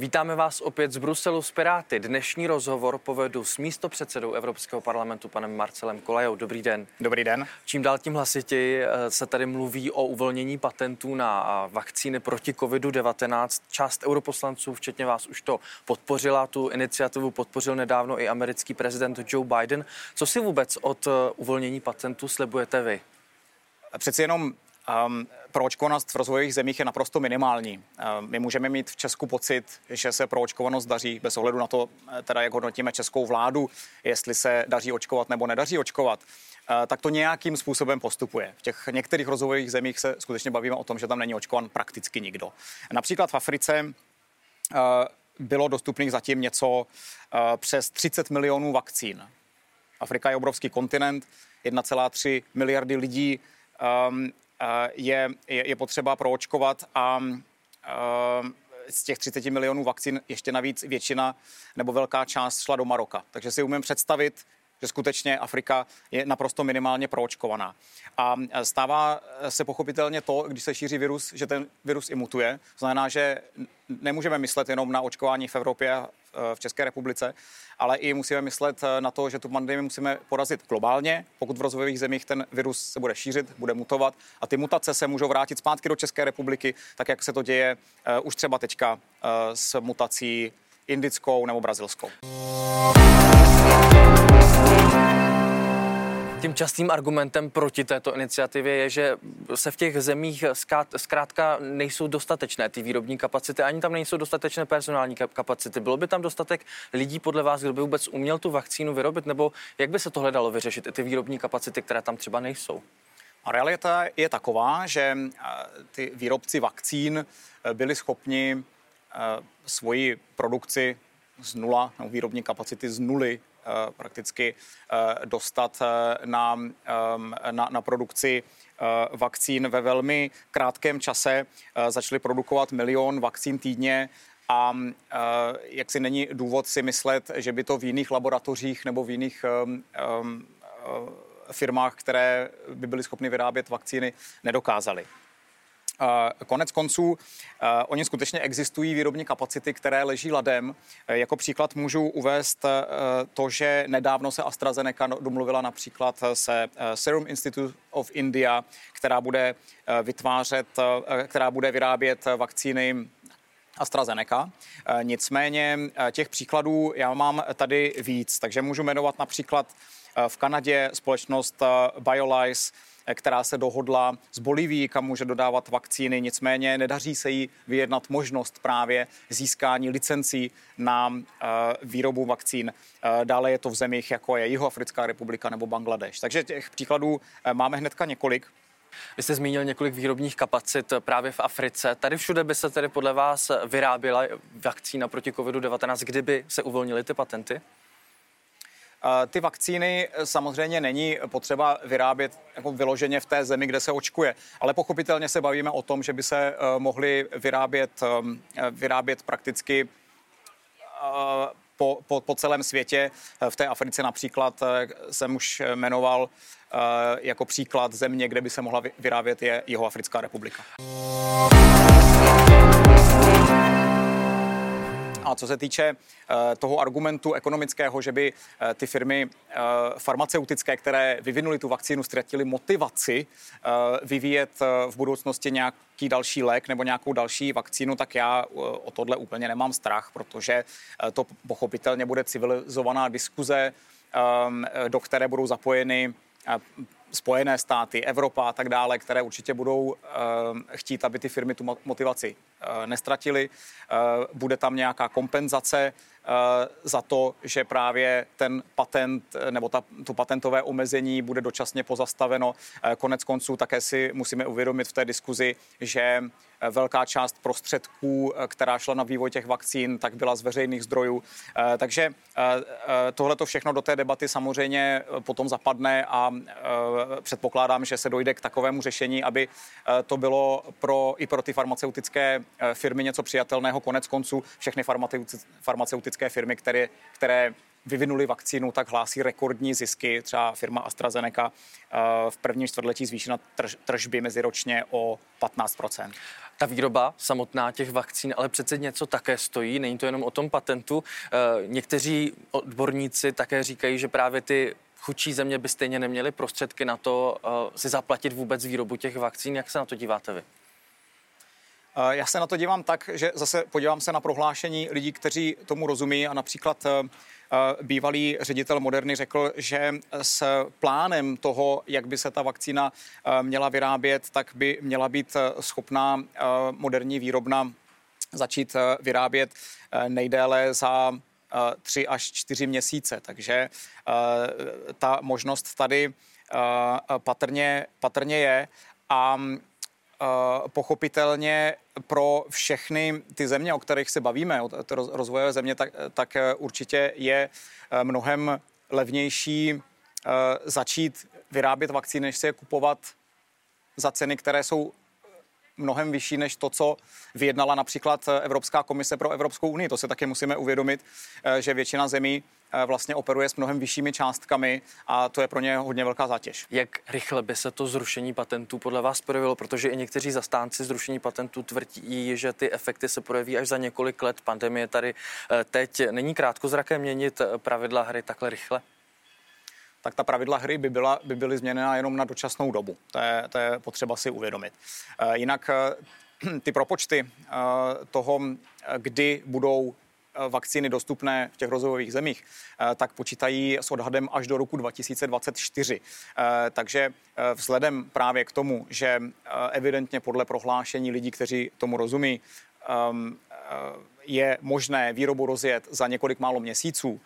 Vítáme vás opět z Bruselu z Piráty. Dnešní rozhovor povedu s místopředsedou Evropského parlamentu panem Marcelem Kolajou. Dobrý den. Dobrý den. Čím dál tím hlasitěji eh, se tady mluví o uvolnění patentů na vakcíny proti COVID-19. Část europoslanců, včetně vás, už to podpořila. Tu iniciativu podpořil nedávno i americký prezident Joe Biden. Co si vůbec od eh, uvolnění patentů slibujete vy? Přeci jenom Um, proočkovanost v rozvojových zemích je naprosto minimální. Um, my můžeme mít v Česku pocit, že se proočkovanost daří, bez ohledu na to, eh, teda jak hodnotíme českou vládu, jestli se daří očkovat nebo nedaří očkovat, uh, tak to nějakým způsobem postupuje. V těch některých rozvojových zemích se skutečně bavíme o tom, že tam není očkovan prakticky nikdo. Například v Africe uh, bylo dostupných zatím něco přes 30 milionů vakcín. Afrika je obrovský kontinent, 1,3 miliardy lidí. Um, je, je, je potřeba proočkovat a z těch 30 milionů vakcín ještě navíc většina nebo velká část šla do Maroka. Takže si umím představit, že skutečně Afrika je naprosto minimálně proočkovaná. A stává se pochopitelně to, když se šíří virus, že ten virus imutuje. Znamená, že nemůžeme myslet jenom na očkování v Evropě v České republice, ale i musíme myslet na to, že tu pandemii musíme porazit globálně, pokud v rozvojových zemích ten virus se bude šířit, bude mutovat a ty mutace se můžou vrátit zpátky do České republiky, tak jak se to děje uh, už třeba teďka uh, s mutací indickou nebo brazilskou. Tím častým argumentem proti této iniciativě je, že se v těch zemích zkrátka nejsou dostatečné ty výrobní kapacity, ani tam nejsou dostatečné personální kapacity. Bylo by tam dostatek lidí podle vás, kdo by vůbec uměl tu vakcínu vyrobit, nebo jak by se tohle dalo vyřešit, i ty výrobní kapacity, které tam třeba nejsou? A realita je taková, že ty výrobci vakcín e, byli schopni e, svoji produkci z nula, nebo výrobní kapacity z nuly Eh, prakticky eh, dostat eh, na, na, na produkci vakcín ve velmi krátkém čase. Začali produkovat milion vakcín týdně a jak si není důvod si myslet, že by to v jiných laboratořích nebo v jiných firmách, které by byly schopny vyrábět vakcíny, nedokázali. Konec konců, oni skutečně existují výrobní kapacity, které leží ladem. E, jako příklad můžu uvést to, že nedávno se AstraZeneca domluvila například se Serum Institute of India, která bude vytvářet, která bude vyrábět vakcíny AstraZeneca. Nicméně těch příkladů já mám tady víc, takže můžu jmenovat například v Kanadě společnost BioLice, která se dohodla s Bolívií, kam může dodávat vakcíny, nicméně nedaří se jí vyjednat možnost právě získání licencí na eh, výrobu vakcín. Eh, dále je to v zemích, jako je Jihoafrická republika nebo Bangladeš. Takže těch příkladů eh, máme hnedka několik. Vy jste zmínil několik výrobních kapacit právě v Africe. Tady všude by se tedy podle vás vyráběla vakcína proti COVID-19, kdyby se uvolnily ty patenty? Ty vakcíny eh, samozřejmě není potřeba vyrábět jako vyloženě v té zemi, kde se očkuje, ale pochopitelně se bavíme o tom, že by se eh, mohly vyrábět, eh, vyrábět prakticky po, po, po celém světě. V té Africe například jsem už jmenoval jako příklad země, kde by se mohla vyrábět, je Jihoafrická republika. A co se týče eh, toho argumentu ekonomického, že by eh, ty firmy eh, farmaceutické, které vyvinuly tu vakcínu, ztratily motivaci vyvíjet v budoucnosti nějaký další lék nebo nějakou další vakcínu, tak já o tohle úplně nemám strach, protože to pochopitelně bude civilizovaná diskuze, do které budou zapojeny Spojené státy, Evropa a tak dále, které určitě budou uh, chtít, aby ty firmy tu motivaci uh, nestratily. Uh, bude tam nějaká kompenzace za to, že právě ten patent nebo ta, to patentové omezení bude dočasně pozastaveno. Uh, konec konců také si musíme uvědomit v té diskuzi, že velká část prostředků, která šla na vývoj těch vakcín, tak byla z veřejných zdrojů. Takže tohle to všechno do té debaty samozřejmě potom zapadne a předpokládám, že se dojde k takovému řešení, aby eh, to bylo pro, i pro ty farmaceutické eh, firmy něco přijatelného. Konec konců všechny farmaceutické firmy, které, které vyvinuli vakcínu, tak hlásí rekordní zisky. Třeba firma AstraZeneca eh, v prvním čtvrtletí zvýšila tržby meziročně o 15% ta výroba samotná těch vakcín, ale přece něco také stojí, není to jenom o tom patentu. Eh, někteří odborníci také říkají, že právě ty chudší země by stejně neměly prostředky na to eh, si zaplatit vůbec výrobu těch vakcín. Jak se na to díváte vy? Já se na to dívám tak, že zase podívám se na prohlášení lidí, kteří tomu rozumí a například bývalý ředitel Moderny řekl, že s plánem toho, jak by se ta vakcína měla vyrábět, tak by měla být schopná moderní výrobna začít vyrábět nejdéle za tři až čtyři měsíce. Takže ta možnost tady patrně, patrně je. A Eh, pochopitelně pro všechny ty země, o kterých se bavíme, rozvojové země, tak, tak eh, určitě je eh, mnohem levnější začít vyrábět vakcíny, než si je kupovat za ceny, které jsou mnohem vyšší než to, co vyjednala například Evropská komise pro Evropskou unii. To se také musíme uvědomit, že většina zemí Eh, vlastně operuje s mnohem vyššími částkami a to je pro ně hodně velká zátěž. Jak rychle by se to zrušení patentů podle vás projevilo? Protože i někteří zastánci zrušení patentů tvrdí, že ty efekty se projeví až za několik let. Pandemie tady eh, teď není krátkozraké měnit eh, pravidla hry takhle rychle? Tak ta pravidla hry by, byla, by byly změněna jenom na dočasnou dobu. To je, to je potřeba si uvědomit. Jinak ty propočty toho, kdy budou Eh, vakcíny dostupné v těch rozvojových zemích, eh, tak počítají s odhadem až do roku 2024. Eh, takže vzhledem právě k tomu, že evidentně podle prohlášení lidí, kteří tomu rozumí, ehm, je možné výrobu rozjet za několik málo měsíců,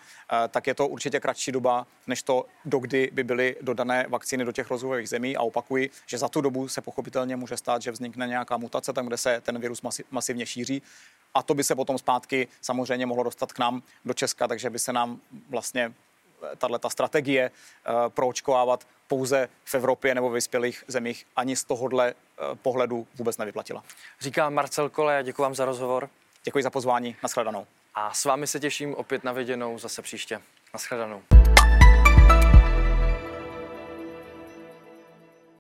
tak je to určitě kratší doba, než to, dokdy by byly dodané vakcíny do těch rozvojových zemí. A opakuji, že za tu dobu se pochopitelně může stát, že vznikne nějaká mutace tam, kde se ten virus masivně šíří a to by se potom zpátky samozřejmě mohlo dostat k nám do Česka, takže by se nám vlastně eh, tahle ta strategie uh, proočkovávat pouze v Evropě nebo v vyspělých zemích ani z tohohle pohledu vůbec nevyplatila. Říká Marcel Kole, děkuji vám za rozhovor. Děkuji za pozvání, nashledanou. A s vámi se těším opět na viděnou zase příště. Nashledanou.